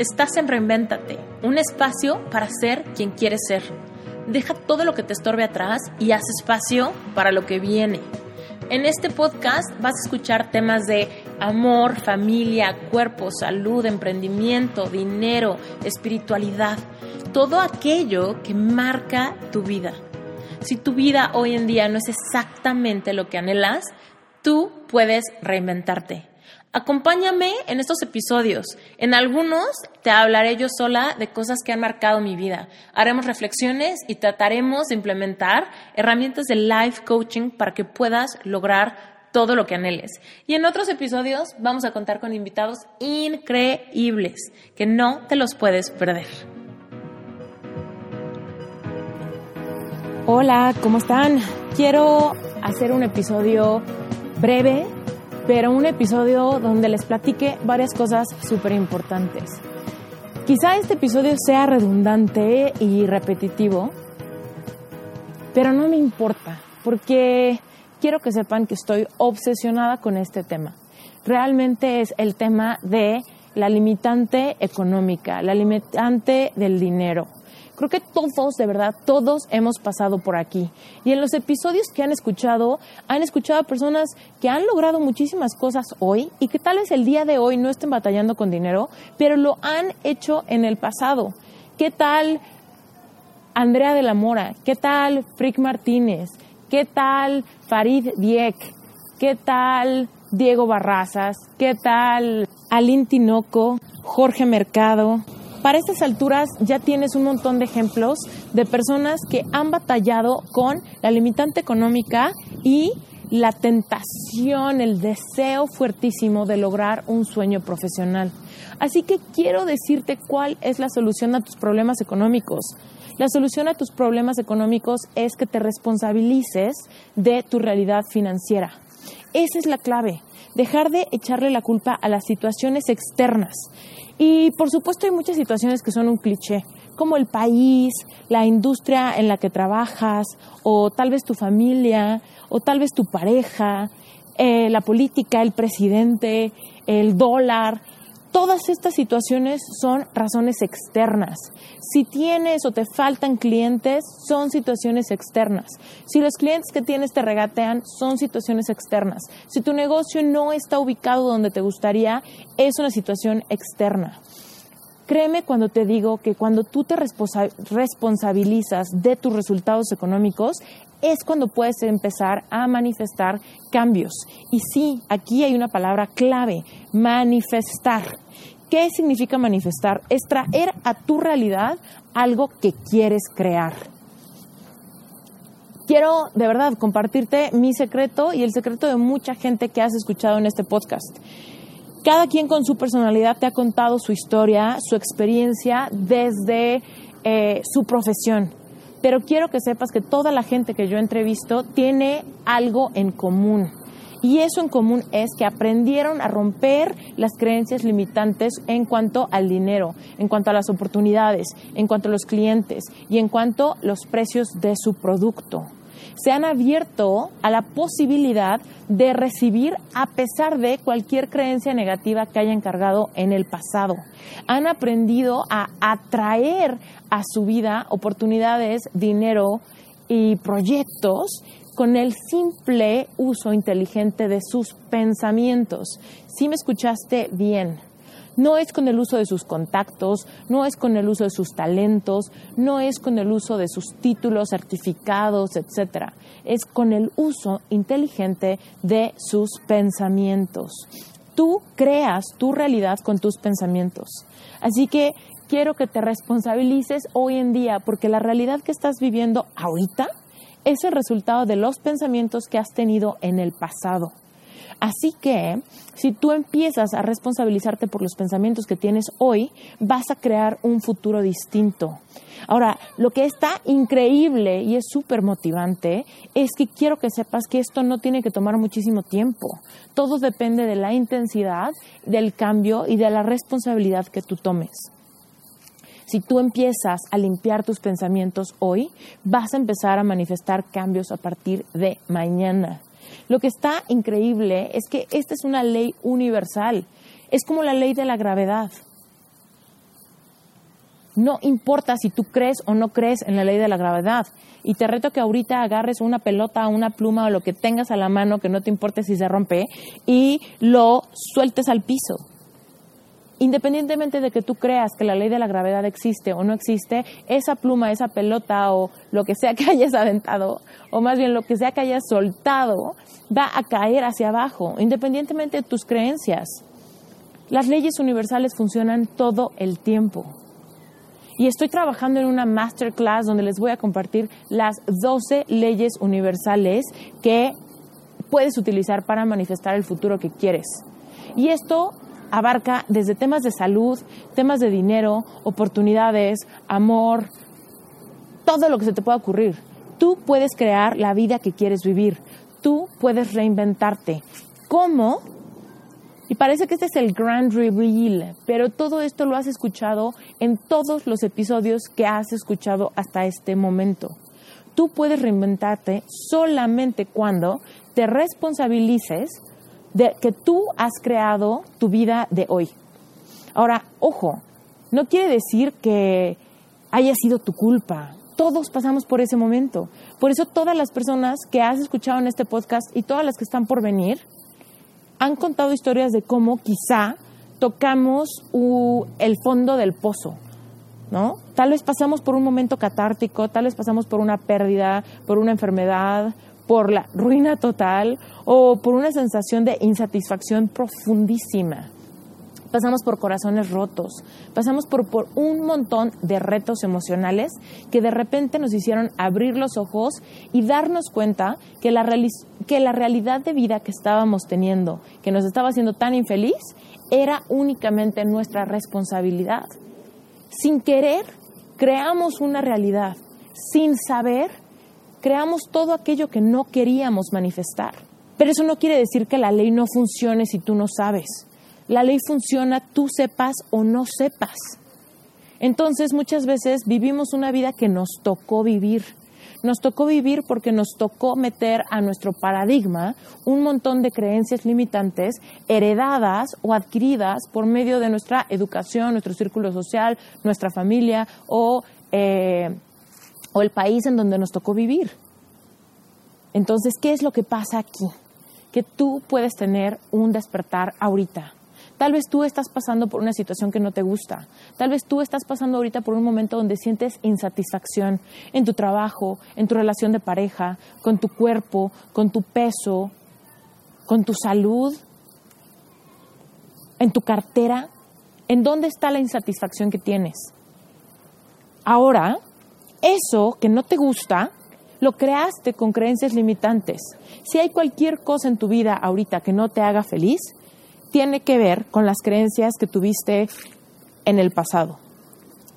Estás en Reinvéntate, un espacio para ser quien quieres ser. Deja todo lo que te estorbe atrás y haz espacio para lo que viene. En este podcast vas a escuchar temas de amor, familia, cuerpo, salud, emprendimiento, dinero, espiritualidad, todo aquello que marca tu vida. Si tu vida hoy en día no es exactamente lo que anhelas, tú puedes reinventarte. Acompáñame en estos episodios. En algunos te hablaré yo sola de cosas que han marcado mi vida. Haremos reflexiones y trataremos de implementar herramientas de life coaching para que puedas lograr todo lo que anheles. Y en otros episodios vamos a contar con invitados increíbles que no te los puedes perder. Hola, ¿cómo están? Quiero hacer un episodio breve pero un episodio donde les platique varias cosas súper importantes. Quizá este episodio sea redundante y repetitivo, pero no me importa, porque quiero que sepan que estoy obsesionada con este tema. Realmente es el tema de la limitante económica, la limitante del dinero. Creo que todos, de verdad, todos hemos pasado por aquí. Y en los episodios que han escuchado, han escuchado a personas que han logrado muchísimas cosas hoy y que tal vez el día de hoy no estén batallando con dinero, pero lo han hecho en el pasado. ¿Qué tal Andrea de la Mora? ¿Qué tal Frick Martínez? ¿Qué tal Farid Diek? ¿Qué tal Diego Barrazas? ¿Qué tal Alin Tinoco? Jorge Mercado? Para estas alturas ya tienes un montón de ejemplos de personas que han batallado con la limitante económica y la tentación, el deseo fuertísimo de lograr un sueño profesional. Así que quiero decirte cuál es la solución a tus problemas económicos. La solución a tus problemas económicos es que te responsabilices de tu realidad financiera. Esa es la clave, dejar de echarle la culpa a las situaciones externas. Y por supuesto hay muchas situaciones que son un cliché, como el país, la industria en la que trabajas, o tal vez tu familia, o tal vez tu pareja, eh, la política, el presidente, el dólar. Todas estas situaciones son razones externas. Si tienes o te faltan clientes, son situaciones externas. Si los clientes que tienes te regatean, son situaciones externas. Si tu negocio no está ubicado donde te gustaría, es una situación externa. Créeme cuando te digo que cuando tú te responsabilizas de tus resultados económicos, es cuando puedes empezar a manifestar cambios. Y sí, aquí hay una palabra clave, manifestar. ¿Qué significa manifestar? Es traer a tu realidad algo que quieres crear. Quiero de verdad compartirte mi secreto y el secreto de mucha gente que has escuchado en este podcast. Cada quien con su personalidad te ha contado su historia, su experiencia desde eh, su profesión. Pero quiero que sepas que toda la gente que yo entrevisto tiene algo en común. Y eso en común es que aprendieron a romper las creencias limitantes en cuanto al dinero, en cuanto a las oportunidades, en cuanto a los clientes y en cuanto a los precios de su producto se han abierto a la posibilidad de recibir a pesar de cualquier creencia negativa que hayan cargado en el pasado. Han aprendido a atraer a su vida oportunidades, dinero y proyectos con el simple uso inteligente de sus pensamientos. Si me escuchaste bien, no es con el uso de sus contactos, no es con el uso de sus talentos, no es con el uso de sus títulos, certificados, etcétera. Es con el uso inteligente de sus pensamientos. Tú creas tu realidad con tus pensamientos. Así que quiero que te responsabilices hoy en día porque la realidad que estás viviendo ahorita es el resultado de los pensamientos que has tenido en el pasado. Así que si tú empiezas a responsabilizarte por los pensamientos que tienes hoy, vas a crear un futuro distinto. Ahora, lo que está increíble y es súper motivante es que quiero que sepas que esto no tiene que tomar muchísimo tiempo. Todo depende de la intensidad, del cambio y de la responsabilidad que tú tomes. Si tú empiezas a limpiar tus pensamientos hoy, vas a empezar a manifestar cambios a partir de mañana. Lo que está increíble es que esta es una ley universal. Es como la ley de la gravedad. No importa si tú crees o no crees en la ley de la gravedad. Y te reto que ahorita agarres una pelota, una pluma o lo que tengas a la mano, que no te importe si se rompe, y lo sueltes al piso. Independientemente de que tú creas que la ley de la gravedad existe o no existe, esa pluma, esa pelota o lo que sea que hayas aventado, o más bien lo que sea que hayas soltado, va a caer hacia abajo, independientemente de tus creencias. Las leyes universales funcionan todo el tiempo. Y estoy trabajando en una masterclass donde les voy a compartir las 12 leyes universales que puedes utilizar para manifestar el futuro que quieres. Y esto abarca desde temas de salud, temas de dinero, oportunidades, amor, todo lo que se te pueda ocurrir. Tú puedes crear la vida que quieres vivir. Tú puedes reinventarte. ¿Cómo? Y parece que este es el grand reveal, pero todo esto lo has escuchado en todos los episodios que has escuchado hasta este momento. Tú puedes reinventarte solamente cuando te responsabilices de que tú has creado tu vida de hoy. Ahora, ojo, no quiere decir que haya sido tu culpa. Todos pasamos por ese momento. Por eso todas las personas que has escuchado en este podcast y todas las que están por venir, han contado historias de cómo quizá tocamos el fondo del pozo, ¿no? Tal vez pasamos por un momento catártico, tal vez pasamos por una pérdida, por una enfermedad, por la ruina total o por una sensación de insatisfacción profundísima pasamos por corazones rotos, pasamos por, por, un montón de retos emocionales que de repente nos hicieron abrir los ojos y darnos cuenta que la, que la realidad de vida que estábamos teniendo, que nos estaba haciendo tan infeliz, era únicamente nuestra responsabilidad. Sin querer, creamos una realidad. Sin saber, creamos todo aquello que no queríamos manifestar. Pero eso no quiere decir que la ley no funcione si tú no sabes la ley funciona, tú sepas o no sepas. Entonces muchas veces vivimos una vida que nos tocó vivir. Nos tocó vivir porque nos tocó meter a nuestro paradigma un montón de creencias limitantes heredadas o adquiridas por medio de nuestra educación, nuestro círculo social, nuestra familia o, eh, o el país en donde nos tocó vivir. Entonces, ¿qué es lo que pasa aquí? Que tú puedes tener un despertar ahorita Tal vez tú estás pasando por una situación que no te gusta. Tal vez tú estás pasando ahorita por un momento donde sientes insatisfacción en tu trabajo, en tu relación de pareja, con tu cuerpo, con tu peso, con tu salud, en tu cartera. ¿En dónde está la insatisfacción que tienes? Ahora, eso que no te gusta, lo creaste con creencias limitantes. Si hay cualquier cosa en tu vida ahorita que no te haga feliz, tiene que ver con las creencias que tuviste en el pasado.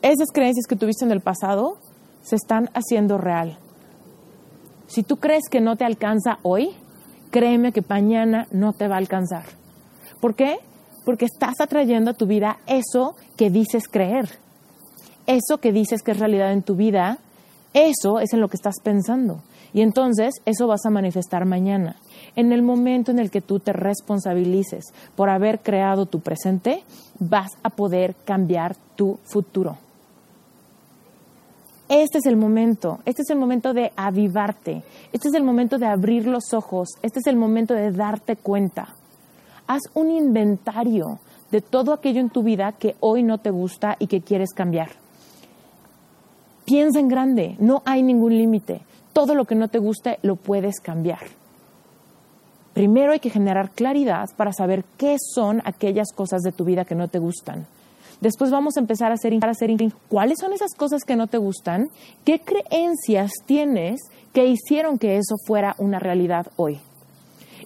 Esas creencias que tuviste en el pasado se están haciendo real. Si tú crees que no te alcanza hoy, créeme que mañana no te va a alcanzar. ¿Por qué? Porque estás atrayendo a tu vida eso que dices creer. Eso que dices que es realidad en tu vida, eso es en lo que estás pensando. Y entonces eso vas a manifestar mañana. En el momento en el que tú te responsabilices por haber creado tu presente, vas a poder cambiar tu futuro. Este es el momento, este es el momento de avivarte, este es el momento de abrir los ojos, este es el momento de darte cuenta. Haz un inventario de todo aquello en tu vida que hoy no te gusta y que quieres cambiar. Piensa en grande, no hay ningún límite. Todo lo que no te guste lo puedes cambiar. Primero hay que generar claridad para saber qué son aquellas cosas de tu vida que no te gustan. Después vamos a empezar a hacer, a hacer cuáles son esas cosas que no te gustan, qué creencias tienes que hicieron que eso fuera una realidad hoy.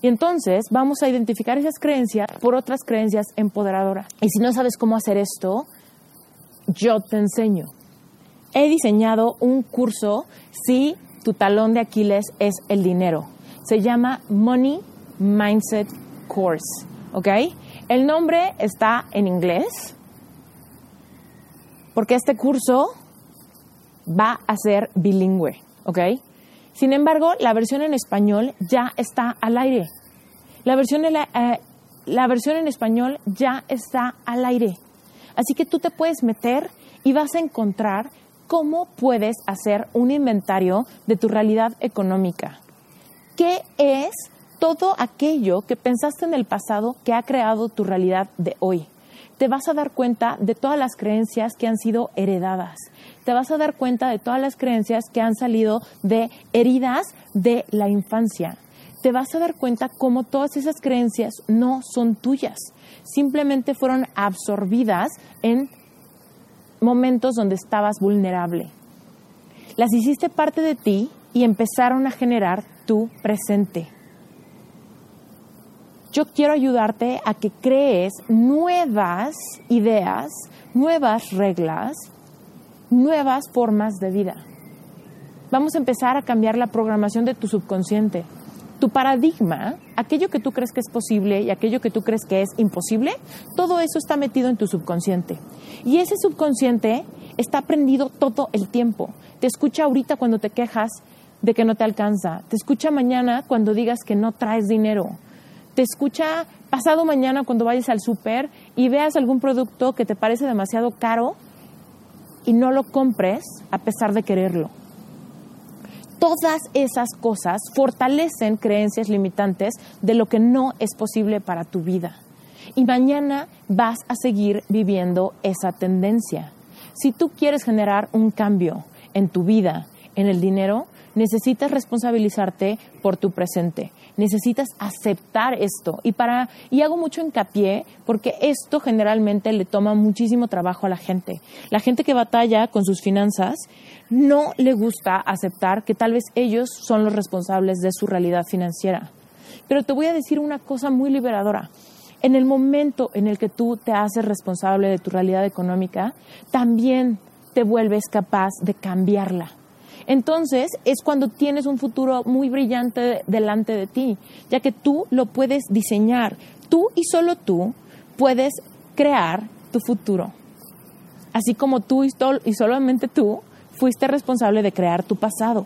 Y entonces vamos a identificar esas creencias por otras creencias empoderadoras. Y si no sabes cómo hacer esto, yo te enseño. He diseñado un curso si tu talón de Aquiles es el dinero. Se llama Money Mindset Course, ¿ok? El nombre está en inglés porque este curso va a ser bilingüe, ¿ok? Sin embargo, la versión en español ya está al aire. La versión, en eh, la versión en español ya está al aire. Así que tú te puedes meter y vas a encontrar cómo puedes hacer un inventario de tu realidad económica. ¿Qué es todo aquello que pensaste en el pasado que ha creado tu realidad de hoy? Te vas a dar cuenta de todas las creencias que han sido heredadas. Te vas a dar cuenta de todas las creencias que han salido de heridas de la infancia. Te vas a dar cuenta cómo todas esas creencias no son tuyas. Simplemente fueron absorbidas en momentos donde estabas vulnerable. Las hiciste parte de ti y empezaron a generar tu presente. Yo quiero ayudarte a que crees nuevas ideas, nuevas reglas, nuevas formas de vida. Vamos a empezar a cambiar la programación de tu subconsciente. Tu paradigma, aquello que tú crees que es posible y aquello que tú crees que es imposible, todo eso está metido en tu subconsciente. Y ese subconsciente está prendido todo el tiempo. Te escucha ahorita cuando te quejas de que no te alcanza. Te escucha mañana cuando digas que no traes dinero. Te escucha pasado mañana cuando vayas al súper y veas algún producto que te parece demasiado caro y no lo compres a pesar de quererlo. Todas esas cosas fortalecen creencias limitantes de lo que no es posible para tu vida. Y mañana vas a seguir viviendo esa tendencia. Si tú quieres generar un cambio en tu vida, en el dinero, necesitas responsabilizarte por tu presente. Necesitas aceptar esto. Y, para, y hago mucho hincapié porque esto generalmente le toma muchísimo trabajo a la gente. La gente que batalla con sus finanzas no le gusta aceptar que tal vez ellos son los responsables de su realidad financiera. Pero te voy a decir una cosa muy liberadora. En el momento en el que tú te haces responsable de tu realidad económica, también te vuelves capaz de cambiarla. Entonces es cuando tienes un futuro muy brillante delante de ti, ya que tú lo puedes diseñar. Tú y solo tú puedes crear tu futuro. Así como tú y, y solamente tú fuiste responsable de crear tu pasado.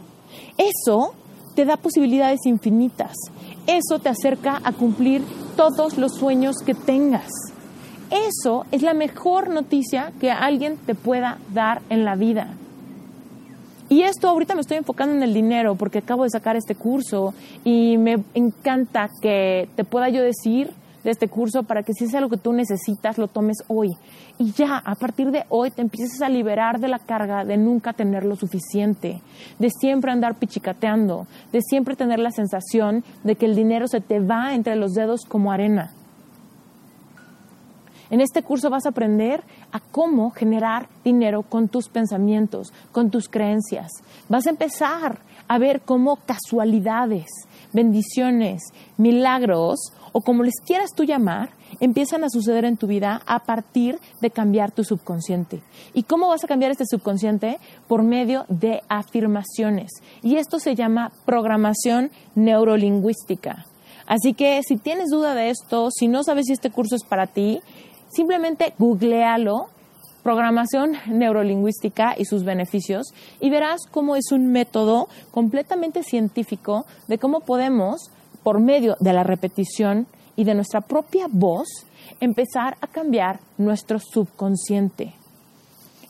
Eso te da posibilidades infinitas. Eso te acerca a cumplir todos los sueños que tengas. Eso es la mejor noticia que alguien te pueda dar en la vida. Y esto ahorita me estoy enfocando en el dinero porque acabo de sacar este curso y me encanta que te pueda yo decir de este curso para que si es algo que tú necesitas, lo tomes hoy. Y ya, a partir de hoy te empieces a liberar de la carga de nunca tener lo suficiente, de siempre andar pichicateando, de siempre tener la sensación de que el dinero se te va entre los dedos como arena. En este curso vas a aprender a cómo generar dinero con tus pensamientos, con tus creencias. Vas a empezar a ver cómo casualidades, bendiciones, milagros o como les quieras tú llamar, empiezan a suceder en tu vida a partir de cambiar tu subconsciente. ¿Y cómo vas a cambiar este subconsciente? Por medio de afirmaciones. Y esto se llama programación neurolingüística. Así que si tienes duda de esto, si no sabes si este curso es para ti, Simplemente googlealo, programación neurolingüística y sus beneficios, y verás cómo es un método completamente científico de cómo podemos, por medio de la repetición y de nuestra propia voz, empezar a cambiar nuestro subconsciente.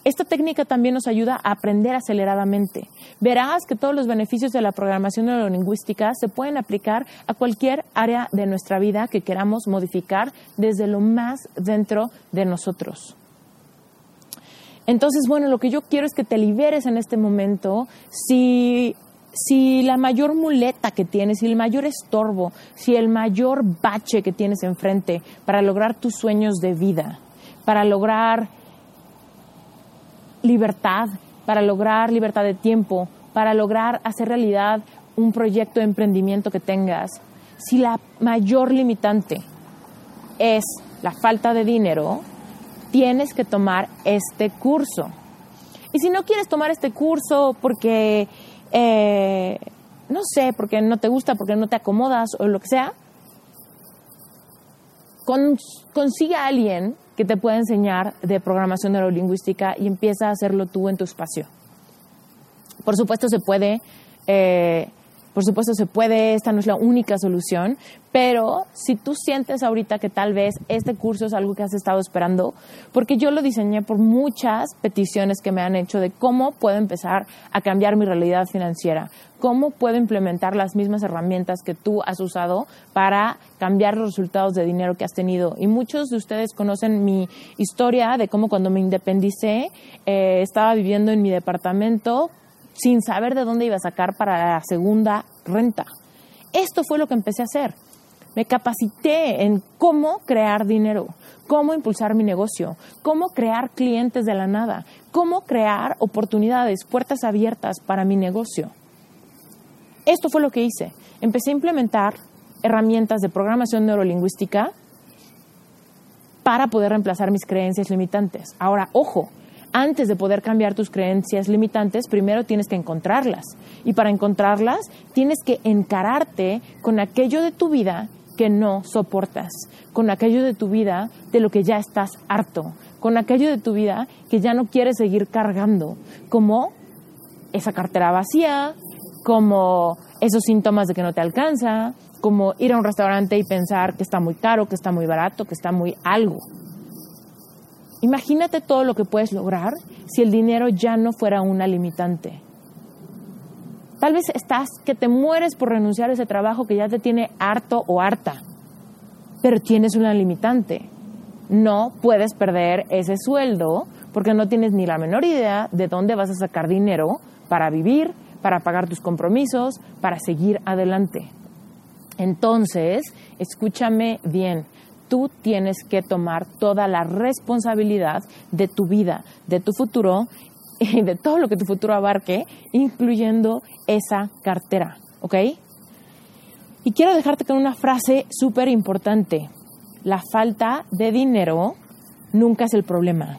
Esta técnica también nos ayuda a aprender aceleradamente. Verás que todos los beneficios de la programación neurolingüística se pueden aplicar a cualquier área de nuestra vida que queramos modificar desde lo más dentro de nosotros. Entonces, bueno, lo que yo quiero es que te liberes en este momento. Si, si la mayor muleta que tienes, si el mayor estorbo, si el mayor bache que tienes enfrente para lograr tus sueños de vida, para lograr libertad, para lograr libertad de tiempo, para lograr hacer realidad un proyecto de emprendimiento que tengas, si la mayor limitante es la falta de dinero, tienes que tomar este curso. Y si no quieres tomar este curso porque, eh, no sé, porque no te gusta, porque no te acomodas o lo que sea, consiga a alguien que te pueda enseñar de programación neurolingüística y empieza a hacerlo tú en tu espacio. Por supuesto, se puede eh, Por supuesto se puede, esta no es la única solución, pero si tú sientes ahorita que tal vez este curso es algo que has estado esperando, porque yo lo diseñé por muchas peticiones que me han hecho de cómo puedo empezar a cambiar mi realidad financiera, cómo puedo implementar las mismas herramientas que tú has usado para cambiar los resultados de dinero que has tenido. Y muchos de ustedes conocen mi historia de cómo cuando me independicé eh, estaba viviendo en mi departamento sin saber de dónde iba a sacar para la segunda renta. Esto fue lo que empecé a hacer. Me capacité en cómo crear dinero, cómo impulsar mi negocio, cómo crear clientes de la nada, cómo crear oportunidades, puertas abiertas para mi negocio. Esto fue lo que hice. Empecé a implementar herramientas de programación neurolingüística para poder reemplazar mis creencias limitantes. Ahora, ojo, antes de poder cambiar tus creencias limitantes, primero tienes que encontrarlas. Y para encontrarlas, tienes que encararte con aquello de tu vida que no soportas, con aquello de tu vida de lo que ya estás harto, con aquello de tu vida que ya no quieres seguir cargando, como esa cartera vacía, como esos síntomas de que no te alcanza, como ir a un restaurante y pensar que está muy caro, que está muy barato, que está muy algo. Imagínate todo lo que puedes lograr si el dinero ya no fuera una limitante. Tal vez estás que te mueres por renunciar a ese trabajo que ya te tiene harto o harta, pero tienes una limitante. No puedes perder ese sueldo porque no tienes ni la menor idea de dónde vas a sacar dinero para vivir, para pagar tus compromisos, para seguir adelante. Entonces, escúchame bien, tú tienes que tomar toda la responsabilidad de tu vida, de tu futuro y de todo lo que tu futuro abarque, incluyendo esa cartera, ¿ok? Y quiero dejarte con una frase súper importante. La falta de dinero nunca es el problema.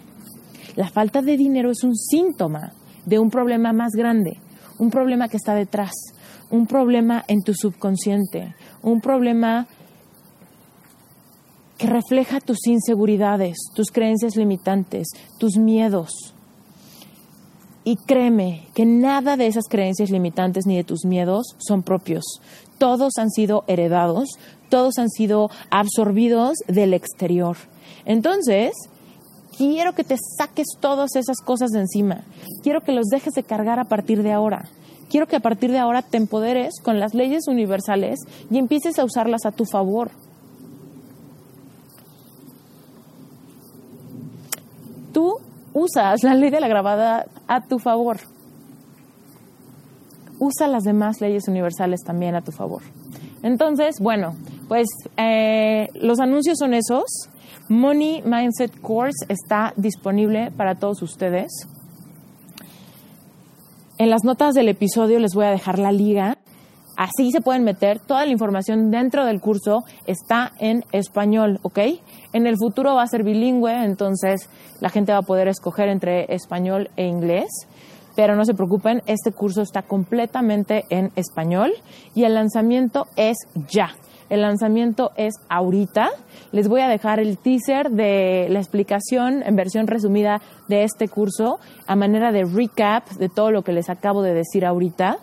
La falta de dinero es un síntoma de un problema más grande, un problema que está detrás, un problema en tu subconsciente, un problema que refleja tus inseguridades, tus creencias limitantes, tus miedos. Y créeme que nada de esas creencias limitantes ni de tus miedos son propios. Todos han sido heredados, todos han sido absorbidos del exterior. Entonces, quiero que te saques todas esas cosas de encima. Quiero que los dejes de cargar a partir de ahora. Quiero que a partir de ahora te empoderes con las leyes universales y empieces a usarlas a tu favor. Tú usas la ley de la grabada a tu favor. Usa las demás leyes universales también a tu favor. Entonces, bueno, pues eh, los anuncios son esos. Money Mindset Course está disponible para todos ustedes. En las notas del episodio les voy a dejar la liga. Así se pueden meter. Toda la información dentro del curso está en español, ¿ok? En el futuro va a ser bilingüe, entonces la gente va a poder escoger entre español e inglés. Pero no se preocupen, este curso está completamente en español y el lanzamiento es ya. El lanzamiento es ahorita. Les voy a dejar el teaser de la explicación en versión resumida de este curso a manera de recap de todo lo que les acabo de decir ahorita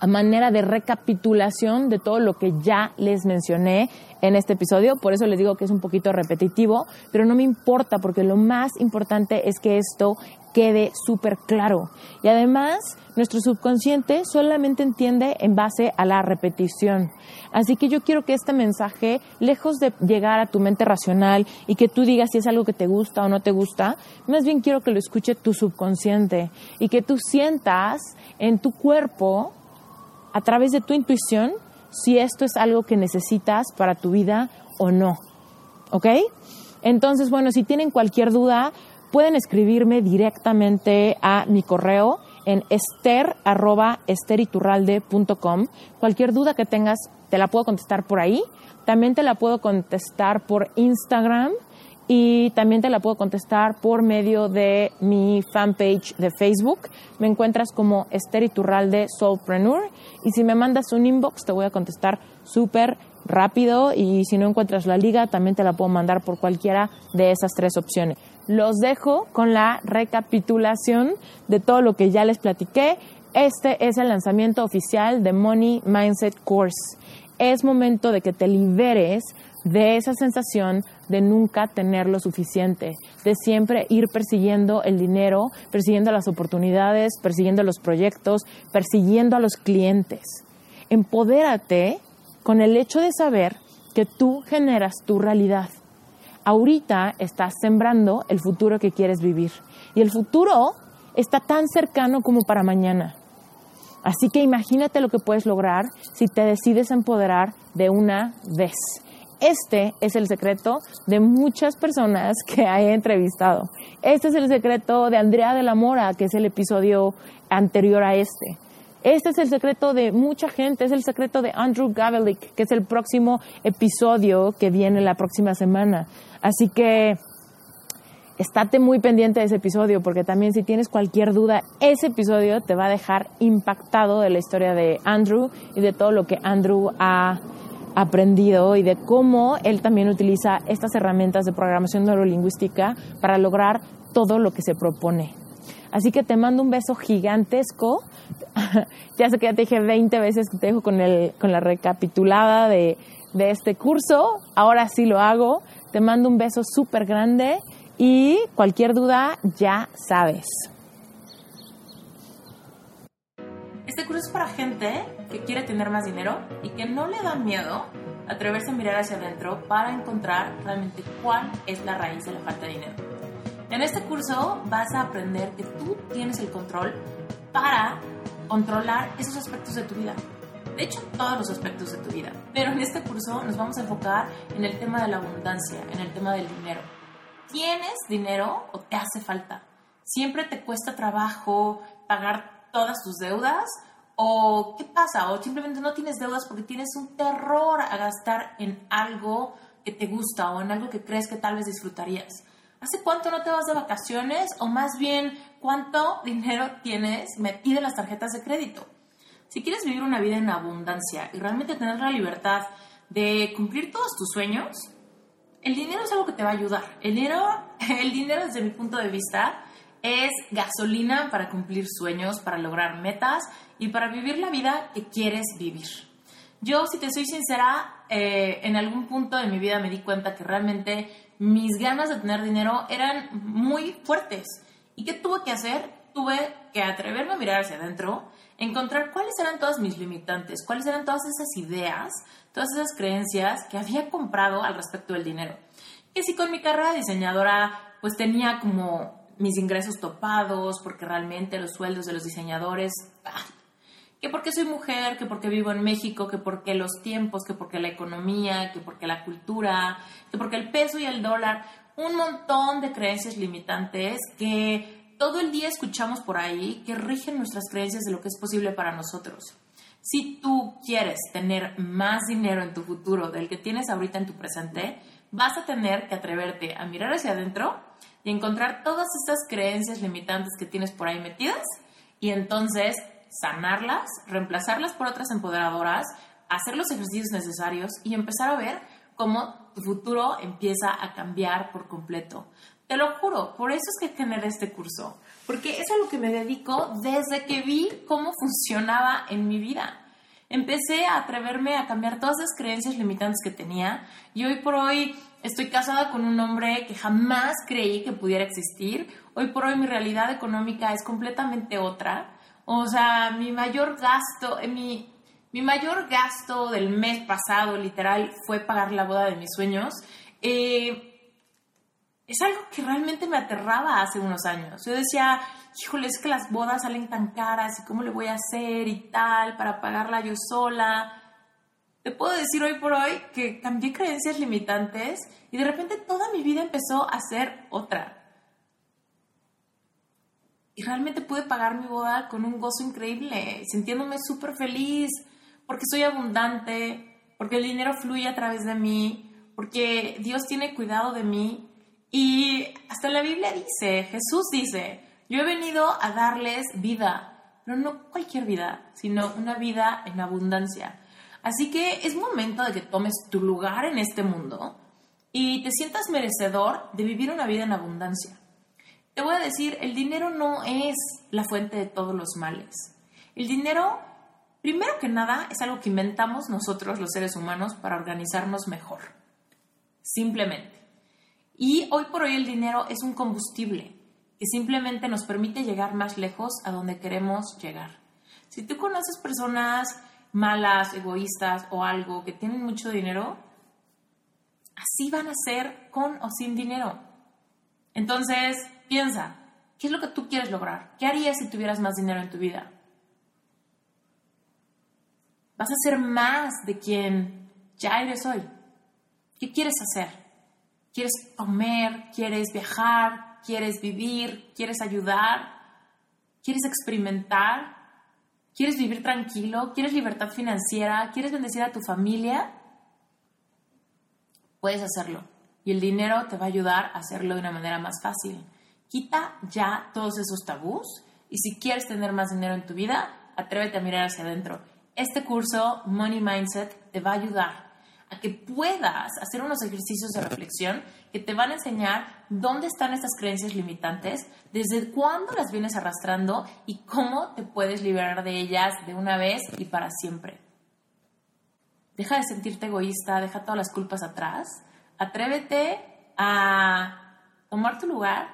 a manera de recapitulación de todo lo que ya les mencioné en este episodio. Por eso les digo que es un poquito repetitivo, pero no me importa porque lo más importante es que esto quede súper claro. Y además, nuestro subconsciente solamente entiende en base a la repetición. Así que yo quiero que este mensaje, lejos de llegar a tu mente racional y que tú digas si es algo que te gusta o no te gusta, más bien quiero que lo escuche tu subconsciente y que tú sientas en tu cuerpo a través de tu intuición si esto es algo que necesitas para tu vida o no. ¿Ok? Entonces, bueno, si tienen cualquier duda, pueden escribirme directamente a mi correo en ester.esteriturralde.com. Cualquier duda que tengas, te la puedo contestar por ahí. También te la puedo contestar por Instagram y también te la puedo contestar por medio de mi fanpage de Facebook. Me encuentras como Esther Iturralde Soulpreneur y si me mandas un inbox te voy a contestar súper rápido y si no encuentras la liga también te la puedo mandar por cualquiera de esas tres opciones. Los dejo con la recapitulación de todo lo que ya les platiqué. Este es el lanzamiento oficial de Money Mindset Course. Es momento de que te liberes de esa sensación de nunca tener lo suficiente, de siempre ir persiguiendo el dinero, persiguiendo las oportunidades, persiguiendo los proyectos, persiguiendo a los clientes. Empodérate con el hecho de saber que tú generas tu realidad. Ahorita estás sembrando el futuro que quieres vivir y el futuro está tan cercano como para mañana. Así que imagínate lo que puedes lograr si te decides empoderar de una vez. Este es el secreto de muchas personas que he entrevistado. Este es el secreto de Andrea de la Mora, que es el episodio anterior a este. Este es el secreto de mucha gente, es el secreto de Andrew Gavelick, que es el próximo episodio que viene la próxima semana. Así que estate muy pendiente de ese episodio, porque también si tienes cualquier duda, ese episodio te va a dejar impactado de la historia de Andrew y de todo lo que Andrew ha aprendido y de cómo él también utiliza estas herramientas de programación neurolingüística para lograr todo lo que se propone. Así que te mando un beso gigantesco. ya sé que ya te dije 20 veces que te dejo con, el, con la recapitulada de, de este curso. Ahora sí lo hago. Te mando un beso súper grande y cualquier duda ya sabes. Este curso es para gente que quiere tener más dinero y que no le da miedo atreverse a mirar hacia adentro para encontrar realmente cuál es la raíz de la falta de dinero. En este curso vas a aprender que tú tienes el control para controlar esos aspectos de tu vida. De hecho, todos los aspectos de tu vida. Pero en este curso nos vamos a enfocar en el tema de la abundancia, en el tema del dinero. ¿Tienes dinero o te hace falta? Siempre te cuesta trabajo pagar todas tus deudas? ¿O qué pasa? ¿O simplemente no tienes deudas porque tienes un terror a gastar en algo que te gusta o en algo que crees que tal vez disfrutarías? ¿Hace cuánto no te vas de vacaciones? O más bien, ¿cuánto dinero tienes metido en las tarjetas de crédito? Si quieres vivir una vida en abundancia y realmente tener la libertad de cumplir todos tus sueños, el dinero es algo que te va a ayudar. El dinero, el dinero desde mi punto de vista, es gasolina para cumplir sueños, para lograr metas y para vivir la vida que quieres vivir. Yo, si te soy sincera, eh, en algún punto de mi vida me di cuenta que realmente mis ganas de tener dinero eran muy fuertes. ¿Y qué tuve que hacer? Tuve que atreverme a mirar hacia adentro, encontrar cuáles eran todas mis limitantes, cuáles eran todas esas ideas, todas esas creencias que había comprado al respecto del dinero. Que si con mi carrera de diseñadora pues tenía como mis ingresos topados, porque realmente los sueldos de los diseñadores, ah, que porque soy mujer, que porque vivo en México, que porque los tiempos, que porque la economía, que porque la cultura, que porque el peso y el dólar, un montón de creencias limitantes que todo el día escuchamos por ahí que rigen nuestras creencias de lo que es posible para nosotros. Si tú quieres tener más dinero en tu futuro del que tienes ahorita en tu presente, vas a tener que atreverte a mirar hacia adentro y encontrar todas estas creencias limitantes que tienes por ahí metidas y entonces sanarlas, reemplazarlas por otras empoderadoras, hacer los ejercicios necesarios y empezar a ver cómo tu futuro empieza a cambiar por completo. Te lo juro, por eso es que generé este curso, porque es a lo que me dedico desde que vi cómo funcionaba en mi vida. Empecé a atreverme a cambiar todas las creencias limitantes que tenía y hoy por hoy Estoy casada con un hombre que jamás creí que pudiera existir. Hoy por hoy mi realidad económica es completamente otra. O sea, mi mayor gasto, eh, mi, mi mayor gasto del mes pasado, literal, fue pagar la boda de mis sueños. Eh, es algo que realmente me aterraba hace unos años. Yo decía, híjole, es que las bodas salen tan caras y cómo le voy a hacer y tal para pagarla yo sola te puedo decir hoy por hoy que cambié creencias limitantes y de repente toda mi vida empezó a ser otra. Y realmente pude pagar mi boda con un gozo increíble, sintiéndome súper feliz, porque soy abundante, porque el dinero fluye a través de mí, porque Dios tiene cuidado de mí. Y hasta la Biblia dice, Jesús dice, yo he venido a darles vida, pero no cualquier vida, sino una vida en abundancia. Así que es momento de que tomes tu lugar en este mundo y te sientas merecedor de vivir una vida en abundancia. Te voy a decir, el dinero no es la fuente de todos los males. El dinero, primero que nada, es algo que inventamos nosotros los seres humanos para organizarnos mejor. Simplemente. Y hoy por hoy el dinero es un combustible que simplemente nos permite llegar más lejos a donde queremos llegar. Si tú conoces personas malas, egoístas o algo que tienen mucho dinero, así van a ser con o sin dinero. Entonces, piensa, ¿qué es lo que tú quieres lograr? ¿Qué harías si tuvieras más dinero en tu vida? Vas a ser más de quien ya eres hoy. ¿Qué quieres hacer? ¿Quieres comer? ¿Quieres viajar? ¿Quieres vivir? ¿Quieres ayudar? ¿Quieres experimentar? ¿Quieres vivir tranquilo? ¿Quieres libertad financiera? ¿Quieres bendecir a tu familia? Puedes hacerlo. Y el dinero te va a ayudar a hacerlo de una manera más fácil. Quita ya todos esos tabús y si quieres tener más dinero en tu vida, atrévete a mirar hacia adentro. Este curso, Money Mindset, te va a ayudar a que puedas hacer unos ejercicios de reflexión que te van a enseñar dónde están estas creencias limitantes, desde cuándo las vienes arrastrando y cómo te puedes liberar de ellas de una vez y para siempre. Deja de sentirte egoísta, deja todas las culpas atrás, atrévete a tomar tu lugar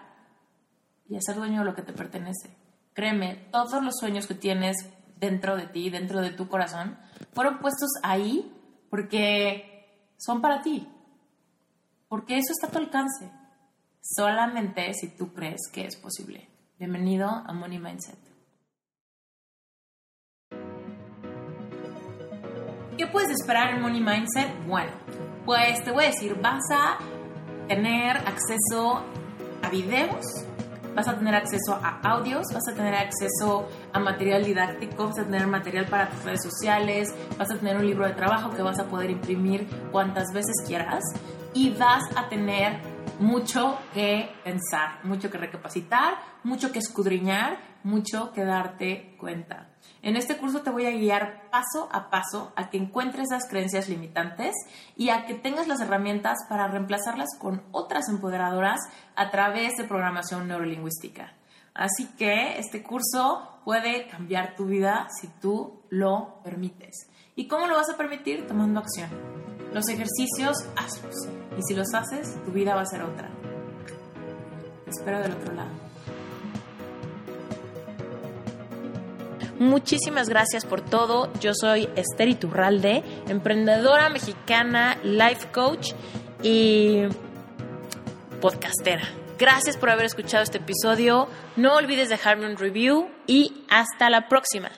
y a ser dueño de lo que te pertenece. Créeme, todos los sueños que tienes dentro de ti, dentro de tu corazón, fueron puestos ahí porque son para ti, porque eso está a tu alcance, solamente si tú crees que es posible. Bienvenido a Money Mindset. ¿Qué puedes esperar en Money Mindset? Bueno, pues te voy a decir, vas a tener acceso a videos vas a tener acceso a audios, vas a tener acceso a material didáctico, vas a tener material para tus redes sociales, vas a tener un libro de trabajo que vas a poder imprimir cuantas veces quieras y vas a tener mucho que pensar, mucho que recapacitar, mucho que escudriñar, mucho que darte cuenta. En este curso te voy a guiar paso a paso a que encuentres esas creencias limitantes y a que tengas las herramientas para reemplazarlas con otras empoderadoras a través de programación neurolingüística. Así que este curso puede cambiar tu vida si tú lo permites. ¿Y cómo lo vas a permitir? Tomando acción. Los ejercicios, hazlos. Y si los haces, tu vida va a ser otra. Espero del otro lado. Muchísimas gracias por todo. Yo soy Esther Iturralde, emprendedora mexicana, life coach y podcastera. Gracias por haber escuchado este episodio. No olvides dejarme un review y hasta la próxima.